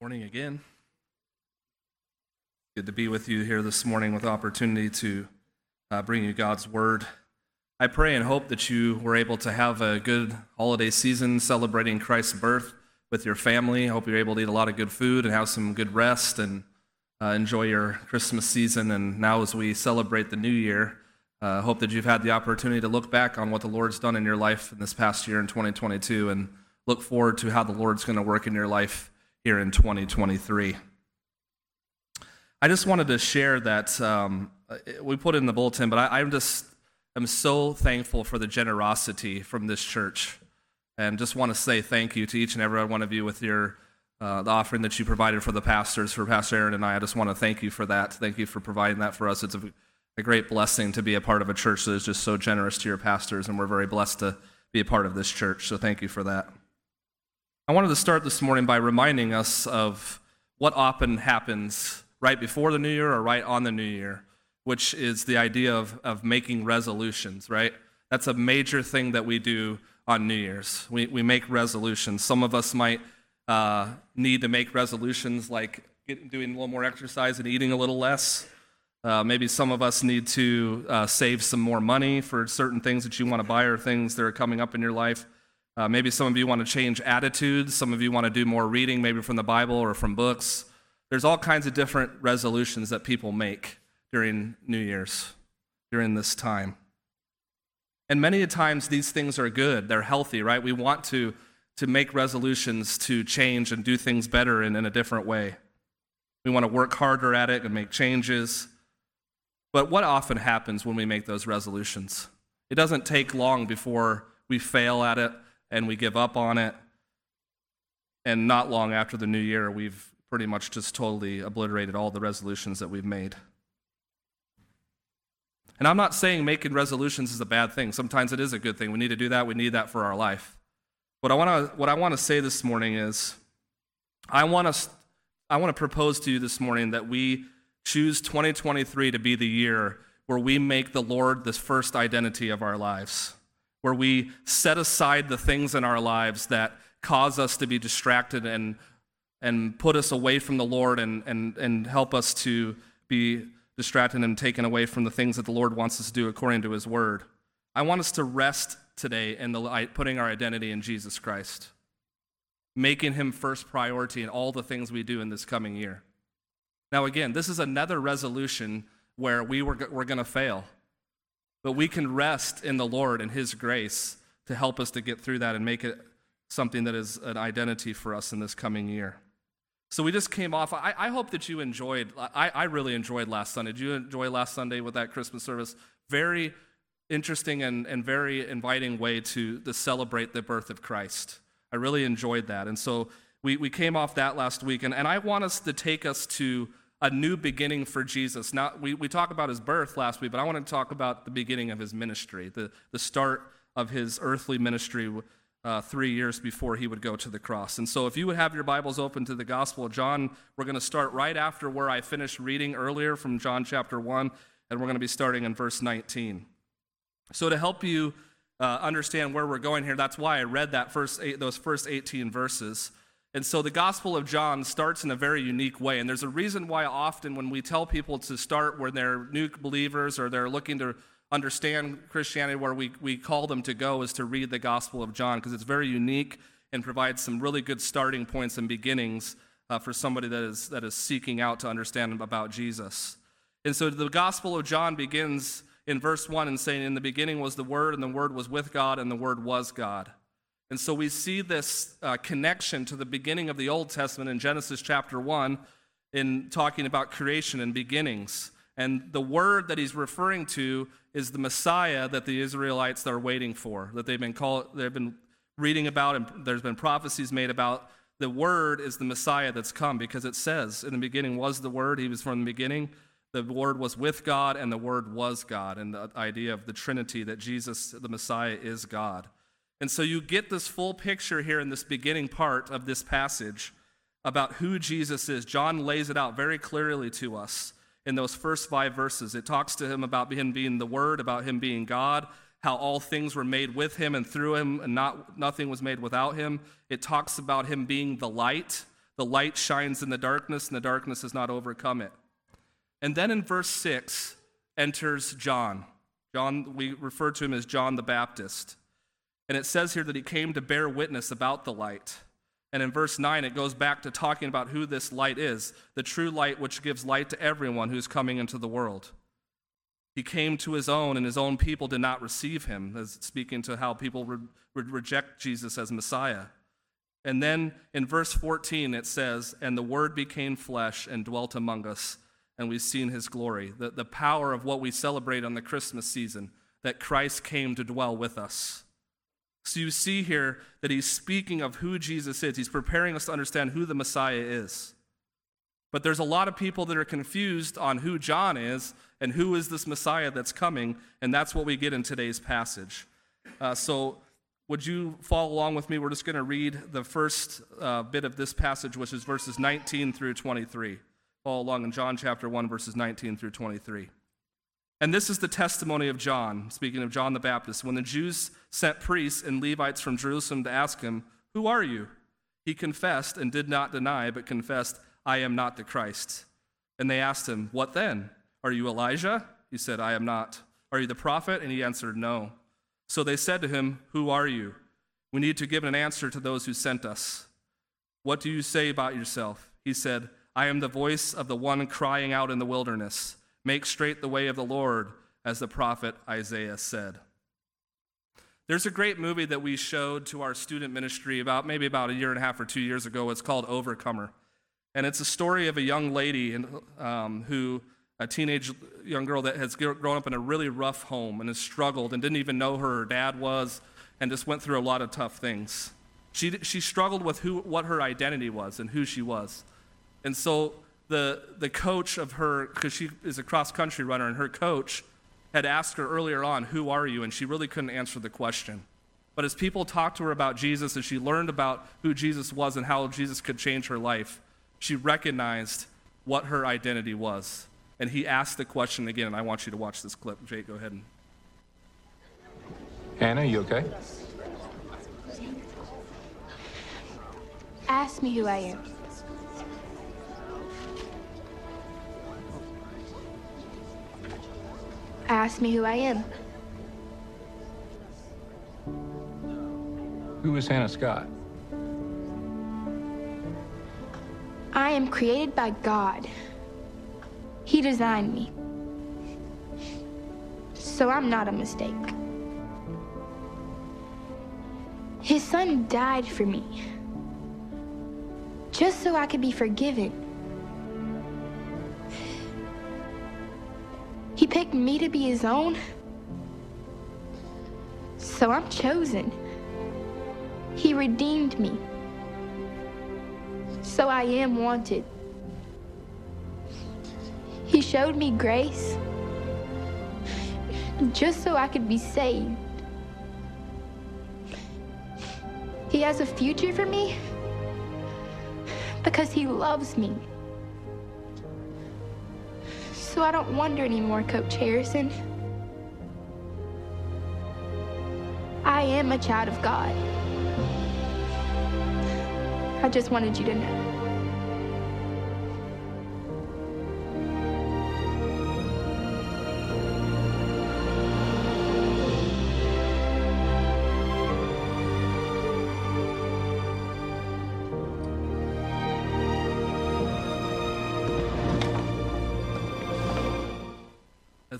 Morning again. Good to be with you here this morning with opportunity to uh, bring you God's word. I pray and hope that you were able to have a good holiday season celebrating Christ's birth with your family. I hope you're able to eat a lot of good food and have some good rest and uh, enjoy your Christmas season. And now, as we celebrate the new year, I uh, hope that you've had the opportunity to look back on what the Lord's done in your life in this past year in 2022 and look forward to how the Lord's going to work in your life here in 2023. I just wanted to share that um, we put in the bulletin, but I, I'm just I'm so thankful for the generosity from this church, and just want to say thank you to each and every one of you with your uh, the offering that you provided for the pastors, for Pastor Aaron and I. I just want to thank you for that. Thank you for providing that for us. It's a, a great blessing to be a part of a church that is just so generous to your pastors, and we're very blessed to be a part of this church. So thank you for that. I wanted to start this morning by reminding us of what often happens right before the new year or right on the new year, which is the idea of, of making resolutions, right? That's a major thing that we do on New Year's. We, we make resolutions. Some of us might uh, need to make resolutions like get, doing a little more exercise and eating a little less. Uh, maybe some of us need to uh, save some more money for certain things that you want to buy or things that are coming up in your life. Uh, maybe some of you want to change attitudes. Some of you want to do more reading, maybe from the Bible or from books. There's all kinds of different resolutions that people make during New Year's, during this time. And many times these things are good, they're healthy, right? We want to, to make resolutions to change and do things better and in a different way. We want to work harder at it and make changes. But what often happens when we make those resolutions? It doesn't take long before we fail at it and we give up on it. And not long after the new year, we've pretty much just totally obliterated all the resolutions that we've made. And I'm not saying making resolutions is a bad thing. Sometimes it is a good thing. We need to do that. We need that for our life. What I want to what I want to say this morning is I want to I want to propose to you this morning that we choose 2023 to be the year where we make the Lord the first identity of our lives where we set aside the things in our lives that cause us to be distracted and, and put us away from the Lord and, and, and help us to be distracted and taken away from the things that the Lord wants us to do according to His Word. I want us to rest today in the, putting our identity in Jesus Christ, making Him first priority in all the things we do in this coming year. Now, again, this is another resolution where we were, we're going to fail. But we can rest in the Lord and His grace to help us to get through that and make it something that is an identity for us in this coming year. So we just came off. I, I hope that you enjoyed. I, I really enjoyed last Sunday. Did you enjoy last Sunday with that Christmas service? Very interesting and, and very inviting way to, to celebrate the birth of Christ. I really enjoyed that. And so we, we came off that last week. And, and I want us to take us to a new beginning for Jesus. Now, we, we talked about his birth last week, but I want to talk about the beginning of his ministry, the, the start of his earthly ministry uh, three years before he would go to the cross. And so, if you would have your Bibles open to the Gospel of John, we're going to start right after where I finished reading earlier from John chapter 1, and we're going to be starting in verse 19. So, to help you uh, understand where we're going here, that's why I read that first eight, those first 18 verses. And so the Gospel of John starts in a very unique way. And there's a reason why often when we tell people to start when they're new believers or they're looking to understand Christianity, where we, we call them to go is to read the Gospel of John because it's very unique and provides some really good starting points and beginnings uh, for somebody that is, that is seeking out to understand about Jesus. And so the Gospel of John begins in verse 1 and saying, In the beginning was the Word, and the Word was with God, and the Word was God. And so we see this uh, connection to the beginning of the Old Testament in Genesis chapter 1 in talking about creation and beginnings. And the word that he's referring to is the Messiah that the Israelites are waiting for, that they've been, called, they've been reading about, and there's been prophecies made about. The word is the Messiah that's come because it says, In the beginning was the word, he was from the beginning. The word was with God, and the word was God. And the idea of the Trinity, that Jesus, the Messiah, is God. And so you get this full picture here in this beginning part of this passage about who Jesus is. John lays it out very clearly to us in those first five verses. It talks to him about him being the Word, about him being God, how all things were made with him and through him, and not, nothing was made without him. It talks about him being the light, The light shines in the darkness, and the darkness has not overcome it. And then in verse 6 enters John. John, we refer to him as John the Baptist. And it says here that he came to bear witness about the light. And in verse 9, it goes back to talking about who this light is the true light which gives light to everyone who's coming into the world. He came to his own, and his own people did not receive him, as speaking to how people would re- reject Jesus as Messiah. And then in verse 14, it says, And the Word became flesh and dwelt among us, and we've seen his glory. The, the power of what we celebrate on the Christmas season, that Christ came to dwell with us. So you see here that he's speaking of who Jesus is. He's preparing us to understand who the Messiah is. But there's a lot of people that are confused on who John is and who is this Messiah that's coming, and that's what we get in today's passage. Uh, so, would you follow along with me? We're just going to read the first uh, bit of this passage, which is verses 19 through 23. Follow along in John chapter 1, verses 19 through 23. And this is the testimony of John, speaking of John the Baptist. When the Jews sent priests and Levites from Jerusalem to ask him, Who are you? He confessed and did not deny, but confessed, I am not the Christ. And they asked him, What then? Are you Elijah? He said, I am not. Are you the prophet? And he answered, No. So they said to him, Who are you? We need to give an answer to those who sent us. What do you say about yourself? He said, I am the voice of the one crying out in the wilderness, Make straight the way of the Lord, as the prophet Isaiah said. There's a great movie that we showed to our student ministry about maybe about a year and a half or two years ago. It's called Overcomer. And it's a story of a young lady um, who, a teenage young girl that has grown up in a really rough home and has struggled and didn't even know who her dad was and just went through a lot of tough things. She, she struggled with who, what her identity was and who she was. And so the, the coach of her, because she is a cross country runner, and her coach had asked her earlier on, Who are you? And she really couldn't answer the question. But as people talked to her about Jesus and she learned about who Jesus was and how Jesus could change her life, she recognized what her identity was. And he asked the question again, and I want you to watch this clip. Jake, go ahead. And... Hannah, you okay? Ask me who I am. Ask me who I am. Who is Hannah Scott? I am created by God. He designed me. So I'm not a mistake. His son died for me. Just so I could be forgiven. Picked me to be his own. So I'm chosen. He redeemed me so I am wanted. He showed me grace just so I could be saved. He has a future for me because he loves me. So I don't wonder anymore, Coach Harrison. I am a child of God. I just wanted you to know.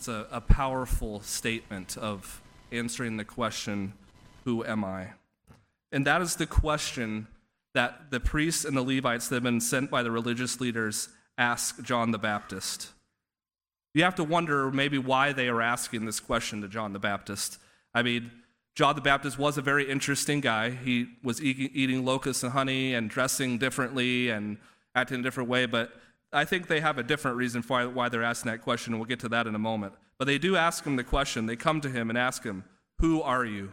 A, a powerful statement of answering the question, Who am I? And that is the question that the priests and the Levites that have been sent by the religious leaders ask John the Baptist. You have to wonder maybe why they are asking this question to John the Baptist. I mean, John the Baptist was a very interesting guy. He was eating locusts and honey and dressing differently and acting a different way, but I think they have a different reason for why they're asking that question, and we'll get to that in a moment. But they do ask him the question. They come to him and ask him, Who are you?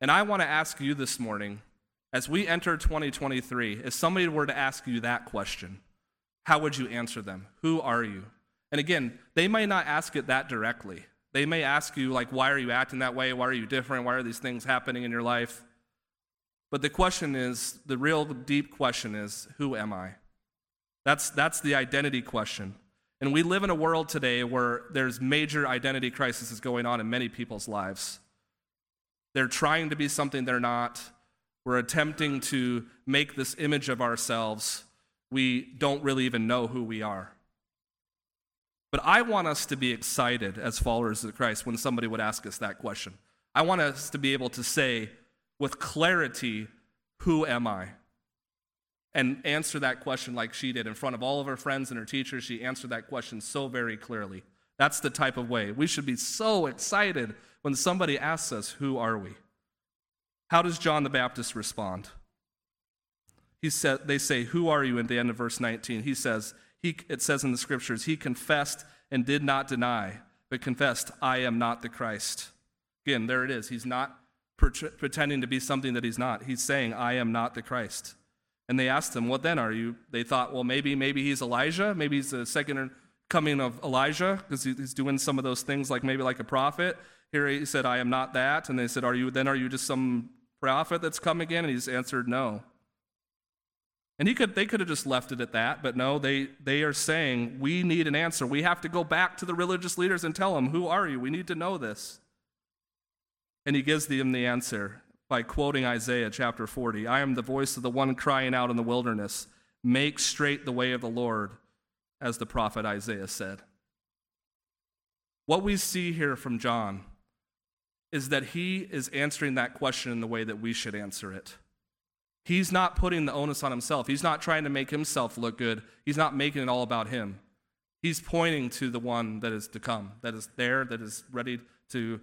And I want to ask you this morning, as we enter 2023, if somebody were to ask you that question, how would you answer them? Who are you? And again, they may not ask it that directly. They may ask you, like, why are you acting that way? Why are you different? Why are these things happening in your life? But the question is the real deep question is who am I? That's, that's the identity question. And we live in a world today where there's major identity crises going on in many people's lives. They're trying to be something they're not. We're attempting to make this image of ourselves. We don't really even know who we are. But I want us to be excited as followers of Christ when somebody would ask us that question. I want us to be able to say with clarity, Who am I? And answer that question like she did in front of all of her friends and her teachers. She answered that question so very clearly. That's the type of way. We should be so excited when somebody asks us, Who are we? How does John the Baptist respond? He said, they say, Who are you? at the end of verse 19. He says, he, it says in the scriptures, he confessed and did not deny, but confessed, I am not the Christ. Again, there it is. He's not pretending to be something that he's not. He's saying, I am not the Christ. And they asked him, What then are you? They thought, Well, maybe, maybe he's Elijah. Maybe he's the second coming of Elijah because he's doing some of those things like maybe like a prophet. Here he said, I am not that. And they said, Are you then are you just some prophet that's come again? And he's answered, No. And he could, they could have just left it at that, but no, they, they are saying, we need an answer. We have to go back to the religious leaders and tell them, who are you? We need to know this. And he gives them the answer by quoting Isaiah chapter 40 I am the voice of the one crying out in the wilderness, make straight the way of the Lord, as the prophet Isaiah said. What we see here from John is that he is answering that question in the way that we should answer it. He's not putting the onus on himself. He's not trying to make himself look good. He's not making it all about him. He's pointing to the one that is to come, that is there, that is ready to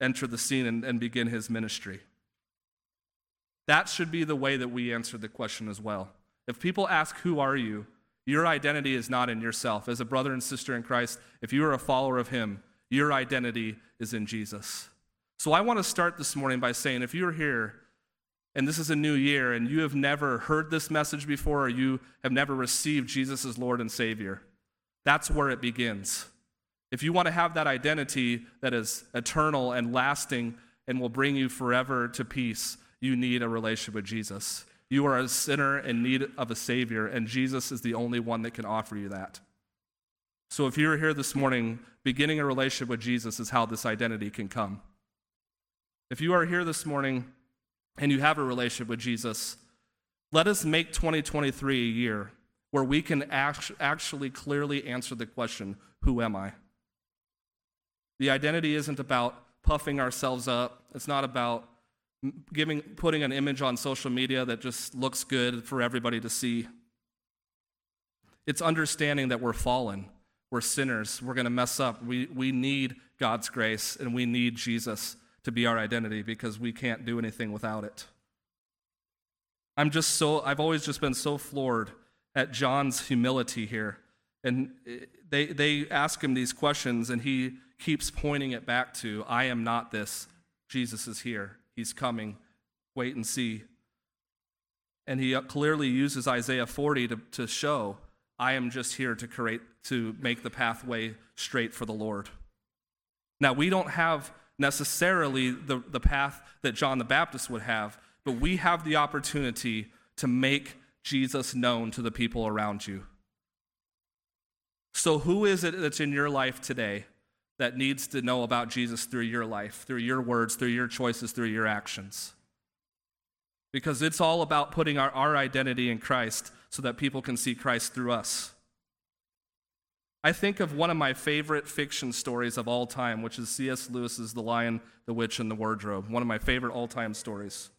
enter the scene and, and begin his ministry. That should be the way that we answer the question as well. If people ask, Who are you? your identity is not in yourself. As a brother and sister in Christ, if you are a follower of him, your identity is in Jesus. So I want to start this morning by saying if you're here and this is a new year and you have never heard this message before or you have never received Jesus as Lord and Savior, that's where it begins. If you want to have that identity that is eternal and lasting and will bring you forever to peace, you need a relationship with Jesus. You are a sinner in need of a Savior, and Jesus is the only one that can offer you that. So if you're here this morning, beginning a relationship with Jesus is how this identity can come. If you are here this morning and you have a relationship with Jesus, let us make 2023 a year where we can actually clearly answer the question Who am I? The identity isn't about puffing ourselves up. It's not about giving, putting an image on social media that just looks good for everybody to see. It's understanding that we're fallen, we're sinners, we're going to mess up. We, we need God's grace, and we need Jesus to be our identity because we can't do anything without it. I'm just so, I've always just been so floored at John's humility here. And eh, they, they ask him these questions, and he keeps pointing it back to I am not this. Jesus is here. He's coming. Wait and see. And he uh, clearly uses Isaiah 40 to, to show I am just here to create to make the pathway straight for the Lord. Now we don't have necessarily the, the path that John the Baptist would have, but we have the opportunity to make Jesus known to the people around you. So, who is it that's in your life today that needs to know about Jesus through your life, through your words, through your choices, through your actions? Because it's all about putting our, our identity in Christ so that people can see Christ through us. I think of one of my favorite fiction stories of all time, which is C.S. Lewis's The Lion, the Witch, and the Wardrobe, one of my favorite all time stories.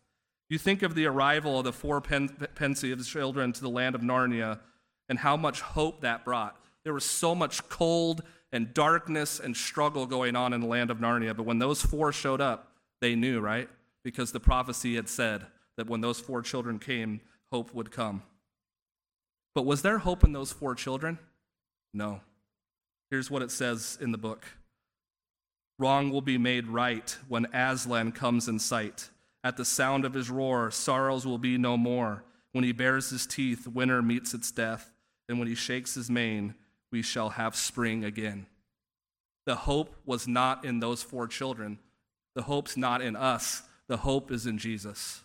You think of the arrival of the four pen- Pevensie children to the land of Narnia and how much hope that brought. There was so much cold and darkness and struggle going on in the land of Narnia. But when those four showed up, they knew, right? Because the prophecy had said that when those four children came, hope would come. But was there hope in those four children? No. Here's what it says in the book Wrong will be made right when Aslan comes in sight. At the sound of his roar, sorrows will be no more. When he bares his teeth, winter meets its death. And when he shakes his mane, we shall have spring again. The hope was not in those four children. The hope's not in us. The hope is in Jesus.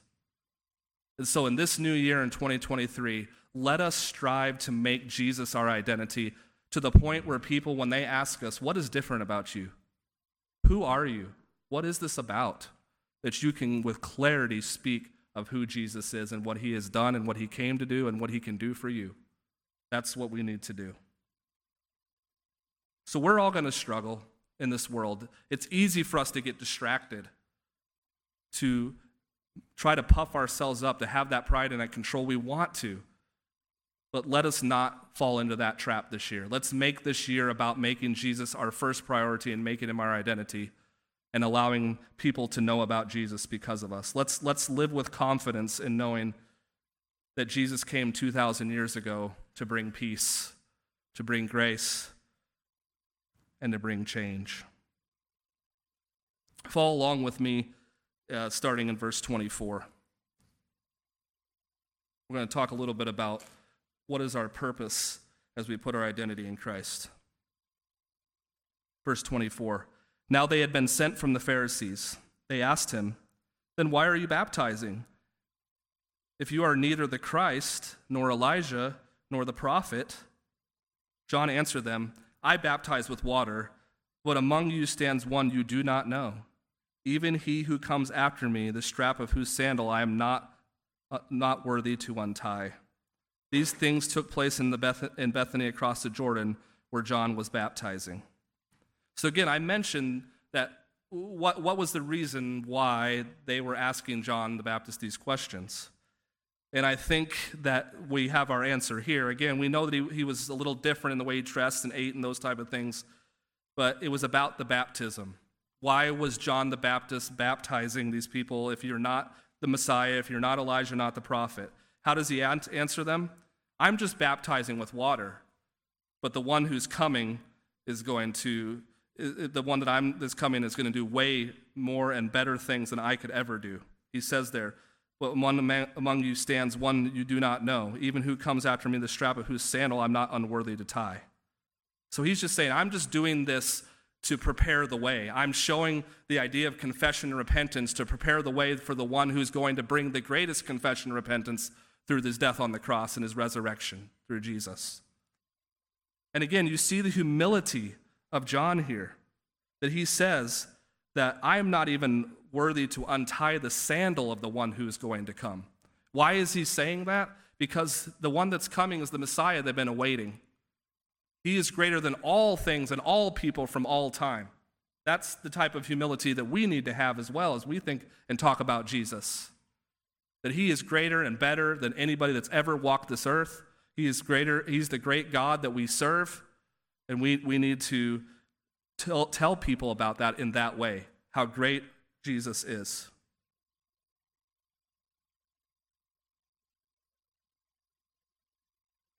And so, in this new year in 2023, let us strive to make Jesus our identity to the point where people, when they ask us, What is different about you? Who are you? What is this about? That you can, with clarity, speak of who Jesus is and what he has done and what he came to do and what he can do for you. That's what we need to do. So, we're all going to struggle in this world. It's easy for us to get distracted, to try to puff ourselves up, to have that pride and that control. We want to. But let us not fall into that trap this year. Let's make this year about making Jesus our first priority and making him our identity and allowing people to know about Jesus because of us. Let's, let's live with confidence in knowing that Jesus came 2,000 years ago to bring peace, to bring grace, and to bring change. Follow along with me, uh, starting in verse 24. We're going to talk a little bit about what is our purpose as we put our identity in Christ. Verse 24. Now they had been sent from the Pharisees. They asked him, Then why are you baptizing? If you are neither the Christ, nor Elijah, nor the prophet, John answered them, I baptize with water, but among you stands one you do not know, even he who comes after me, the strap of whose sandal I am not, uh, not worthy to untie. These things took place in, the Beth- in Bethany across the Jordan, where John was baptizing. So, again, I mentioned that what, what was the reason why they were asking John the Baptist these questions? And I think that we have our answer here. Again, we know that he, he was a little different in the way he dressed and ate and those type of things, but it was about the baptism. Why was John the Baptist baptizing these people if you're not the Messiah, if you're not Elijah, not the prophet? How does he answer them? I'm just baptizing with water, but the one who's coming is going to the one that I'm that's coming is going to do way more and better things than I could ever do. He says there, well, one among you stands one you do not know, even who comes after me, the strap of whose sandal I'm not unworthy to tie. So he's just saying, I'm just doing this to prepare the way. I'm showing the idea of confession and repentance to prepare the way for the one who's going to bring the greatest confession and repentance through his death on the cross and his resurrection through Jesus. And again, you see the humility of John here that he says that I am not even worthy to untie the sandal of the one who is going to come. Why is he saying that? Because the one that's coming is the Messiah they've been awaiting. He is greater than all things and all people from all time. That's the type of humility that we need to have as well as we think and talk about Jesus. That he is greater and better than anybody that's ever walked this earth. He is greater, he's the great God that we serve. And we, we need to tell, tell people about that in that way, how great Jesus is.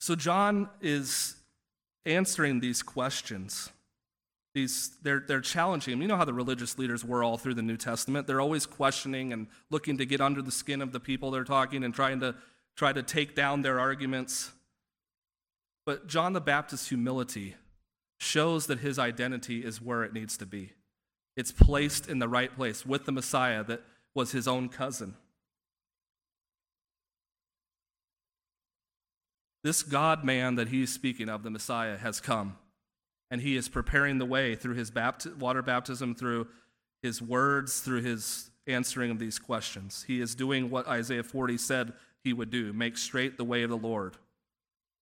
So, John is answering these questions. These, they're, they're challenging him. You know how the religious leaders were all through the New Testament? They're always questioning and looking to get under the skin of the people they're talking and trying to try to take down their arguments. But John the Baptist's humility shows that his identity is where it needs to be. It's placed in the right place with the Messiah that was his own cousin. This God man that he's speaking of, the Messiah, has come. And he is preparing the way through his bapti- water baptism, through his words, through his answering of these questions. He is doing what Isaiah 40 said he would do make straight the way of the Lord.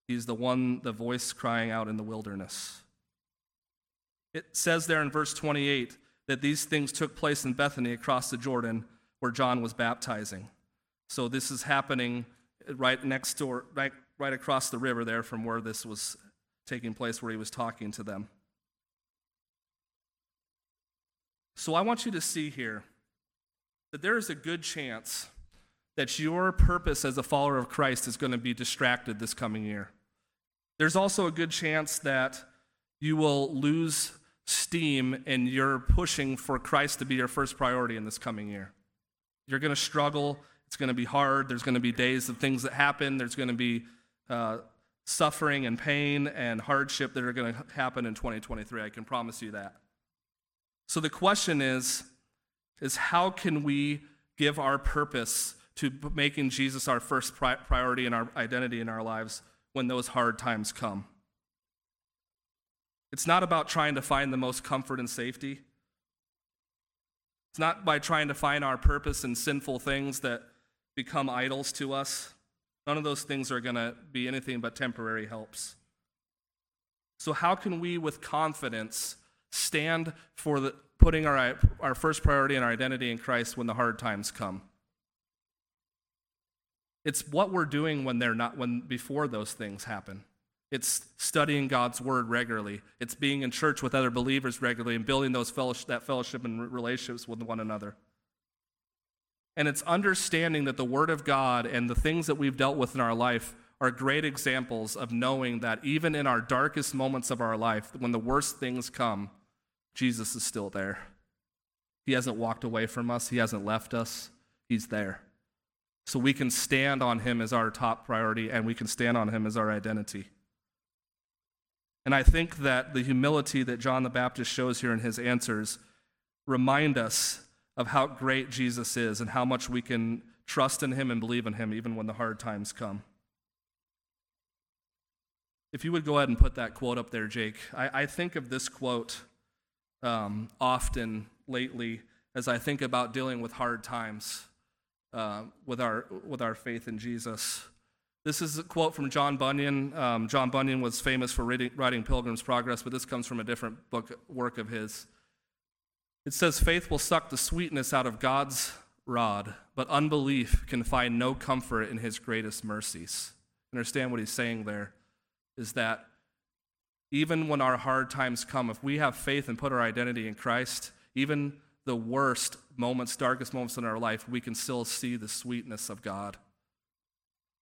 He's the one, the voice crying out in the wilderness. It says there in verse 28 that these things took place in Bethany across the Jordan where John was baptizing. So this is happening right next door, right, right across the river there from where this was taking place, where he was talking to them. So I want you to see here that there is a good chance that your purpose as a follower of Christ is going to be distracted this coming year. There's also a good chance that you will lose steam and you're pushing for Christ to be your first priority in this coming year. You're going to struggle. It's going to be hard. There's going to be days of things that happen. There's going to be uh, suffering and pain and hardship that are going to happen in 2023. I can promise you that. So the question is, is how can we give our purpose to making Jesus our first pri- priority and our identity in our lives when those hard times come. It's not about trying to find the most comfort and safety. It's not by trying to find our purpose in sinful things that become idols to us. None of those things are going to be anything but temporary helps. So, how can we, with confidence, stand for the, putting our, our first priority and our identity in Christ when the hard times come? It's what we're doing when they're not, when before those things happen. It's studying God's word regularly. It's being in church with other believers regularly and building those fellowship, that fellowship and relationships with one another. And it's understanding that the word of God and the things that we've dealt with in our life are great examples of knowing that even in our darkest moments of our life, when the worst things come, Jesus is still there. He hasn't walked away from us, He hasn't left us, He's there. So we can stand on Him as our top priority and we can stand on Him as our identity. And I think that the humility that John the Baptist shows here in his answers remind us of how great Jesus is and how much we can trust in him and believe in him even when the hard times come. If you would go ahead and put that quote up there, Jake. I, I think of this quote um, often lately as I think about dealing with hard times uh, with, our, with our faith in Jesus. This is a quote from John Bunyan. Um, John Bunyan was famous for writing, writing Pilgrim's Progress, but this comes from a different book work of his. It says, Faith will suck the sweetness out of God's rod, but unbelief can find no comfort in his greatest mercies. Understand what he's saying there? is that even when our hard times come, if we have faith and put our identity in Christ, even the worst moments, darkest moments in our life, we can still see the sweetness of God.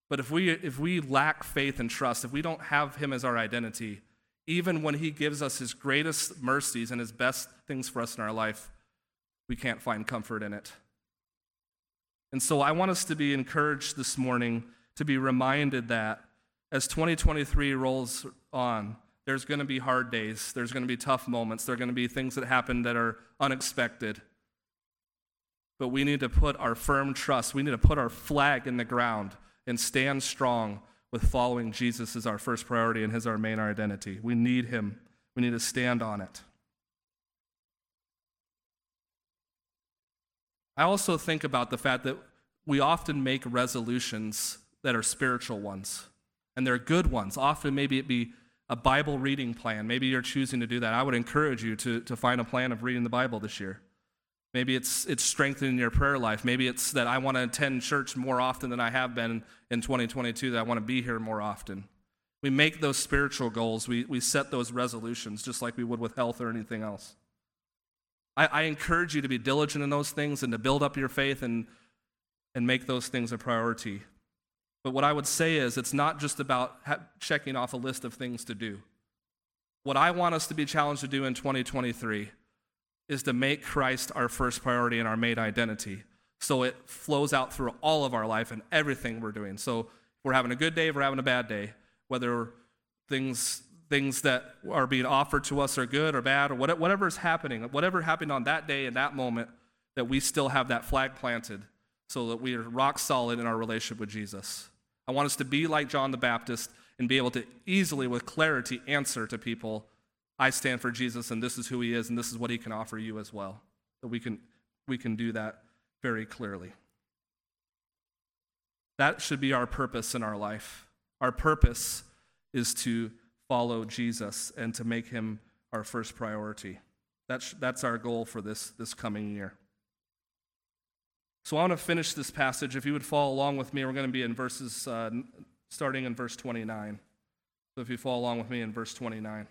But if we, if we lack faith and trust, if we don't have Him as our identity, even when He gives us His greatest mercies and His best things for us in our life, we can't find comfort in it. And so I want us to be encouraged this morning to be reminded that as 2023 rolls on, there's going to be hard days. There's going to be tough moments. There are going to be things that happen that are unexpected. But we need to put our firm trust, we need to put our flag in the ground and stand strong with following Jesus as our first priority and his our main identity. We need him. We need to stand on it. I also think about the fact that we often make resolutions that are spiritual ones and they're good ones. Often, maybe it be a Bible reading plan. Maybe you're choosing to do that. I would encourage you to, to find a plan of reading the Bible this year. Maybe it's, it's strengthening your prayer life. Maybe it's that I want to attend church more often than I have been in 2022, that I want to be here more often. We make those spiritual goals, we, we set those resolutions just like we would with health or anything else. I, I encourage you to be diligent in those things and to build up your faith and, and make those things a priority. But what I would say is, it's not just about ha- checking off a list of things to do. What I want us to be challenged to do in 2023 is to make Christ our first priority and our main identity. So it flows out through all of our life and everything we're doing. So we're having a good day, we're having a bad day, whether things things that are being offered to us are good or bad or whatever is happening, whatever happened on that day in that moment, that we still have that flag planted so that we are rock solid in our relationship with Jesus. I want us to be like John the Baptist and be able to easily, with clarity, answer to people, I stand for Jesus and this is who he is and this is what he can offer you as well. That we can, we can do that very clearly. That should be our purpose in our life. Our purpose is to follow Jesus and to make him our first priority. That's, that's our goal for this, this coming year. So I want to finish this passage. If you would follow along with me, we're going to be in verses uh, starting in verse 29. So if you follow along with me in verse 29.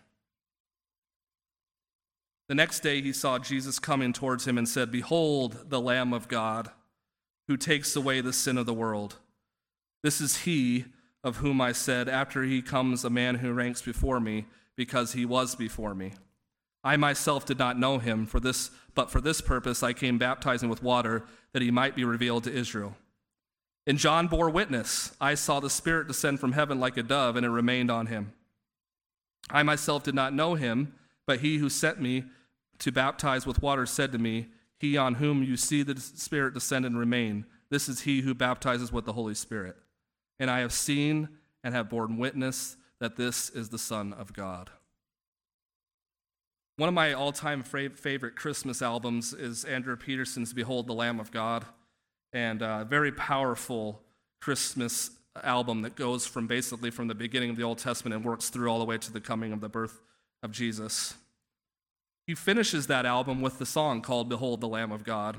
The next day he saw Jesus coming towards him and said, Behold, the Lamb of God, who takes away the sin of the world. This is he of whom I said, After he comes a man who ranks before me, because he was before me. I myself did not know him, for this, but for this purpose I came baptizing with water that he might be revealed to Israel. And John bore witness I saw the Spirit descend from heaven like a dove, and it remained on him. I myself did not know him, but he who sent me to baptize with water said to me, He on whom you see the Spirit descend and remain, This is he who baptizes with the Holy Spirit. And I have seen and have borne witness that this is the Son of God. One of my all time favorite Christmas albums is Andrew Peterson's Behold the Lamb of God, and a very powerful Christmas album that goes from basically from the beginning of the Old Testament and works through all the way to the coming of the birth of Jesus. He finishes that album with the song called Behold the Lamb of God.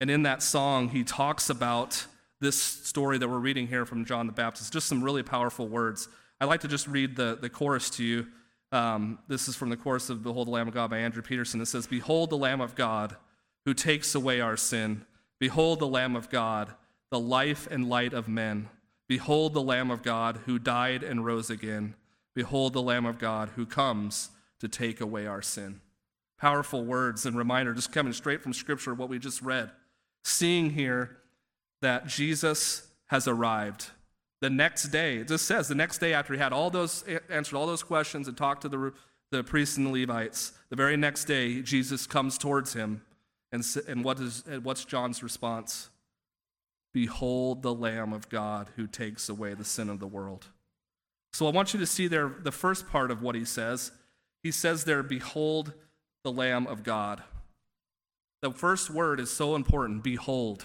And in that song, he talks about this story that we're reading here from John the Baptist, just some really powerful words. I'd like to just read the, the chorus to you. Um, this is from the chorus of Behold the Lamb of God by Andrew Peterson. It says, Behold the Lamb of God who takes away our sin. Behold the Lamb of God, the life and light of men. Behold the Lamb of God who died and rose again. Behold the Lamb of God who comes to take away our sin. Powerful words and reminder, just coming straight from Scripture, what we just read. Seeing here that Jesus has arrived. The next day, it just says the next day after he had all those answered all those questions and talked to the, the priests and the Levites, the very next day, Jesus comes towards him. And, and what is, what's John's response? Behold the Lamb of God who takes away the sin of the world. So I want you to see there the first part of what he says. He says there, Behold the Lamb of God. The first word is so important behold.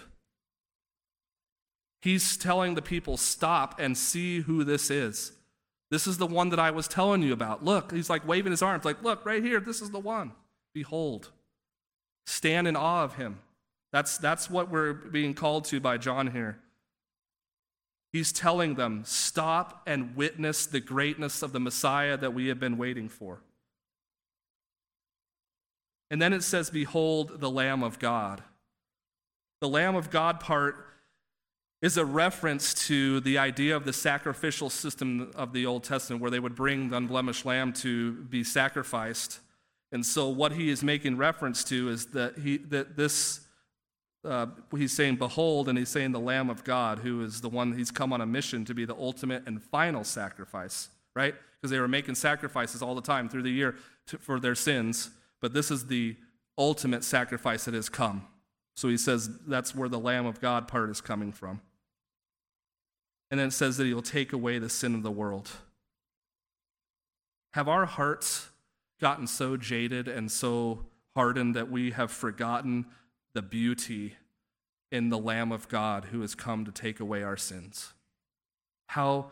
He's telling the people, Stop and see who this is. This is the one that I was telling you about. Look, he's like waving his arms, like, Look, right here, this is the one. Behold. Stand in awe of him. That's, that's what we're being called to by John here. He's telling them, Stop and witness the greatness of the Messiah that we have been waiting for. And then it says, Behold the Lamb of God. The Lamb of God part is a reference to the idea of the sacrificial system of the Old Testament, where they would bring the unblemished lamb to be sacrificed. And so, what he is making reference to is that, he, that this, uh, he's saying, Behold, and he's saying the Lamb of God, who is the one he's come on a mission to be the ultimate and final sacrifice, right? Because they were making sacrifices all the time through the year to, for their sins but this is the ultimate sacrifice that has come. So he says that's where the Lamb of God part is coming from. And then it says that he'll take away the sin of the world. Have our hearts gotten so jaded and so hardened that we have forgotten the beauty in the Lamb of God who has come to take away our sins? How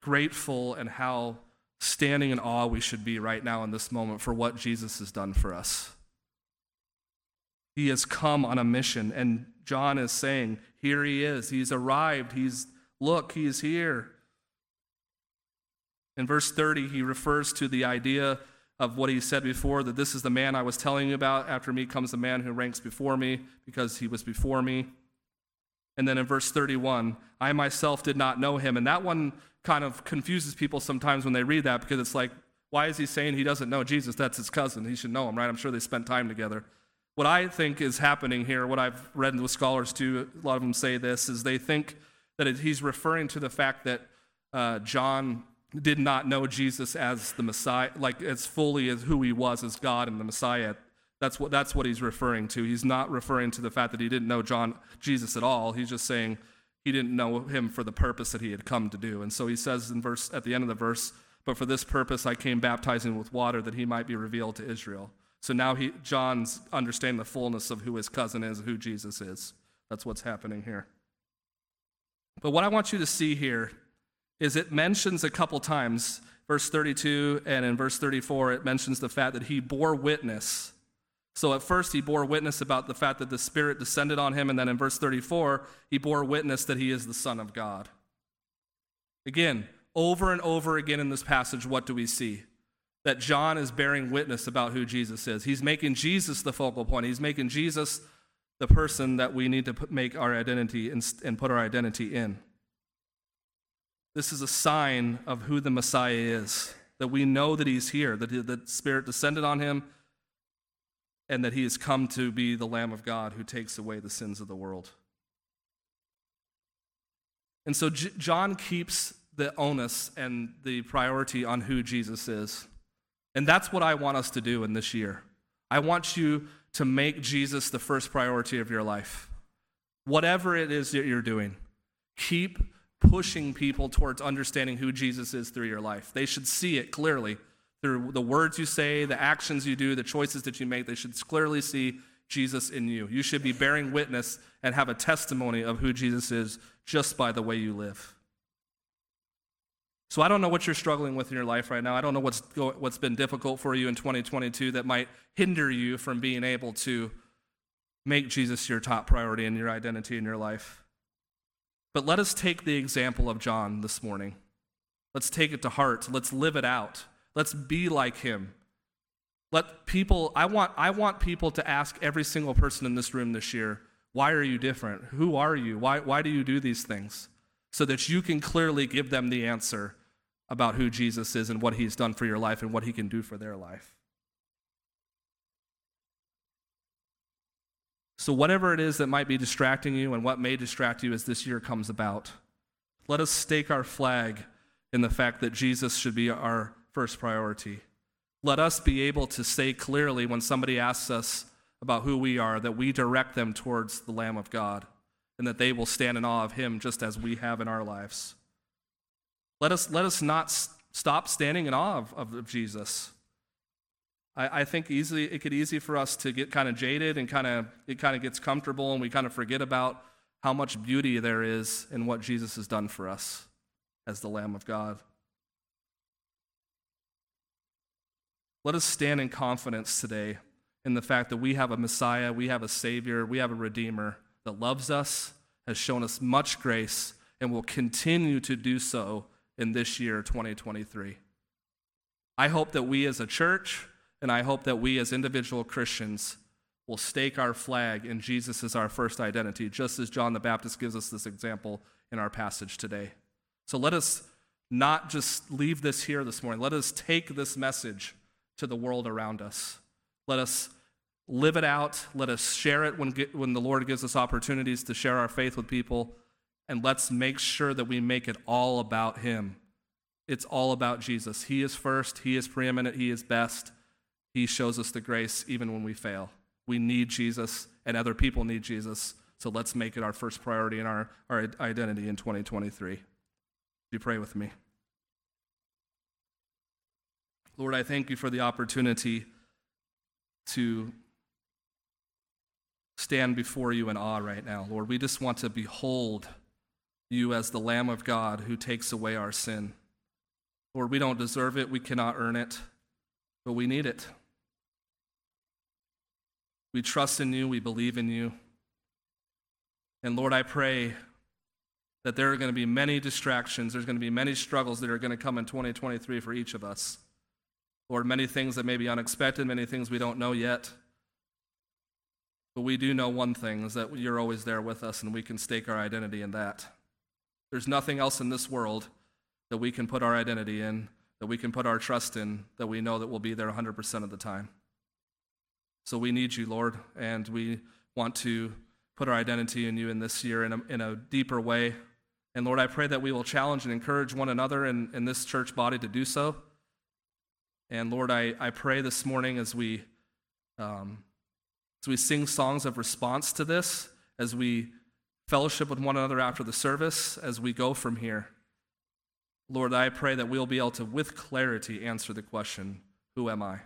grateful and how standing in awe we should be right now in this moment for what Jesus has done for us. He has come on a mission, and John is saying, Here he is. He's arrived. He's, look, he's here. In verse 30, he refers to the idea of what he said before that this is the man I was telling you about. After me comes the man who ranks before me because he was before me. And then in verse 31, I myself did not know him. And that one kind of confuses people sometimes when they read that because it's like, why is he saying he doesn't know Jesus? That's his cousin. He should know him, right? I'm sure they spent time together. What I think is happening here, what I've read with scholars too, a lot of them say this, is they think that he's referring to the fact that uh, John did not know Jesus as the Messiah, like as fully as who he was as God and the Messiah. That's what, that's what he's referring to. He's not referring to the fact that he didn't know John Jesus at all. He's just saying he didn't know him for the purpose that he had come to do. And so he says in verse at the end of the verse, but for this purpose I came baptizing with water that he might be revealed to Israel. So now he, John's understanding the fullness of who his cousin is, who Jesus is. That's what's happening here. But what I want you to see here is it mentions a couple times, verse 32 and in verse 34, it mentions the fact that he bore witness so at first, he bore witness about the fact that the Spirit descended on him, and then in verse 34, he bore witness that he is the Son of God. Again, over and over again in this passage, what do we see? That John is bearing witness about who Jesus is. He's making Jesus the focal point, he's making Jesus the person that we need to make our identity and put our identity in. This is a sign of who the Messiah is, that we know that he's here, that the Spirit descended on him and that he has come to be the Lamb of God who takes away the sins of the world. And so J- John keeps the onus and the priority on who Jesus is. And that's what I want us to do in this year. I want you to make Jesus the first priority of your life. Whatever it is that you're doing, keep pushing people towards understanding who Jesus is through your life. They should see it clearly through the words you say, the actions you do, the choices that you make. They should clearly see Jesus in you. You should be bearing witness and have a testimony of who Jesus is just by the way you live. So I don't know what you're struggling with in your life right now. I don't know what's, what's been difficult for you in 2022 that might hinder you from being able to make Jesus your top priority in your identity in your life. But let us take the example of John this morning. Let's take it to heart. Let's live it out. Let's be like him. Let people, I want, I want people to ask every single person in this room this year, why are you different? Who are you? Why, why do you do these things? So that you can clearly give them the answer about who Jesus is and what he's done for your life and what he can do for their life. So, whatever it is that might be distracting you and what may distract you as this year comes about, let us stake our flag in the fact that Jesus should be our first priority. Let us be able to say clearly when somebody asks us about who we are that we direct them towards the Lamb of God and that they will stand in awe of Him just as we have in our lives. Let us, let us not stop standing in awe of, of, of Jesus. I, I think easily it could easy for us to get kind of jaded and kind of it kind of gets comfortable and we kind of forget about how much beauty there is in what Jesus has done for us as the Lamb of God. Let us stand in confidence today in the fact that we have a Messiah, we have a Savior, we have a Redeemer that loves us, has shown us much grace, and will continue to do so in this year, 2023. I hope that we as a church and I hope that we as individual Christians will stake our flag in Jesus as our first identity, just as John the Baptist gives us this example in our passage today. So let us not just leave this here this morning. Let us take this message to the world around us. Let us live it out. Let us share it when, when the Lord gives us opportunities to share our faith with people. And let's make sure that we make it all about Him. It's all about Jesus. He is first, He is preeminent, He is best. He shows us the grace even when we fail. We need Jesus, and other people need Jesus. So let's make it our first priority in our, our identity in 2023. you pray with me? Lord, I thank you for the opportunity to stand before you in awe right now. Lord, we just want to behold you as the Lamb of God who takes away our sin. Lord, we don't deserve it, we cannot earn it, but we need it. We trust in you, we believe in you. And Lord, I pray that there are going to be many distractions, there's going to be many struggles that are going to come in 2023 for each of us. Lord, many things that may be unexpected, many things we don't know yet. But we do know one thing is that you're always there with us and we can stake our identity in that. There's nothing else in this world that we can put our identity in, that we can put our trust in, that we know that will be there 100% of the time. So we need you, Lord, and we want to put our identity in you in this year in a, in a deeper way. And Lord, I pray that we will challenge and encourage one another in, in this church body to do so. And Lord, I, I pray this morning as we, um, as we sing songs of response to this, as we fellowship with one another after the service, as we go from here, Lord, I pray that we'll be able to, with clarity, answer the question Who am I?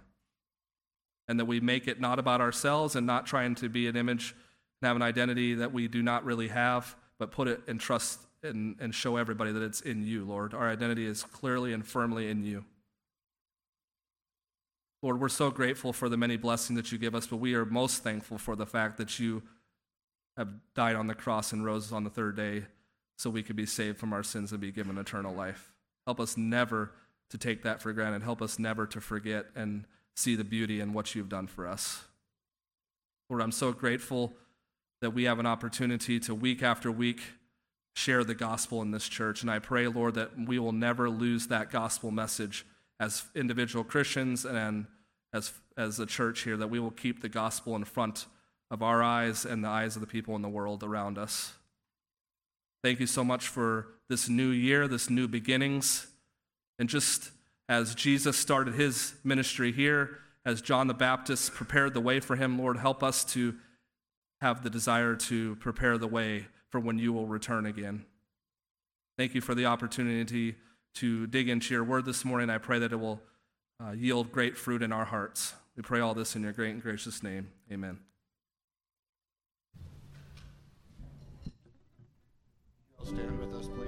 and that we make it not about ourselves and not trying to be an image and have an identity that we do not really have, but put it and trust and, and show everybody that it's in you, Lord. Our identity is clearly and firmly in you. Lord, we're so grateful for the many blessings that you give us, but we are most thankful for the fact that you have died on the cross and rose on the third day so we could be saved from our sins and be given eternal life. Help us never to take that for granted. Help us never to forget and see the beauty in what you've done for us. Lord, I'm so grateful that we have an opportunity to week after week share the gospel in this church. And I pray, Lord, that we will never lose that gospel message as individual Christians and as, as a church here, that we will keep the gospel in front of our eyes and the eyes of the people in the world around us. Thank you so much for this new year, this new beginnings, and just as Jesus started his ministry here, as John the Baptist prepared the way for him, Lord, help us to have the desire to prepare the way for when you will return again. Thank you for the opportunity to dig into your word this morning. I pray that it will uh, yield great fruit in our hearts. We pray all this in your great and gracious name. Amen. Stand with us, please.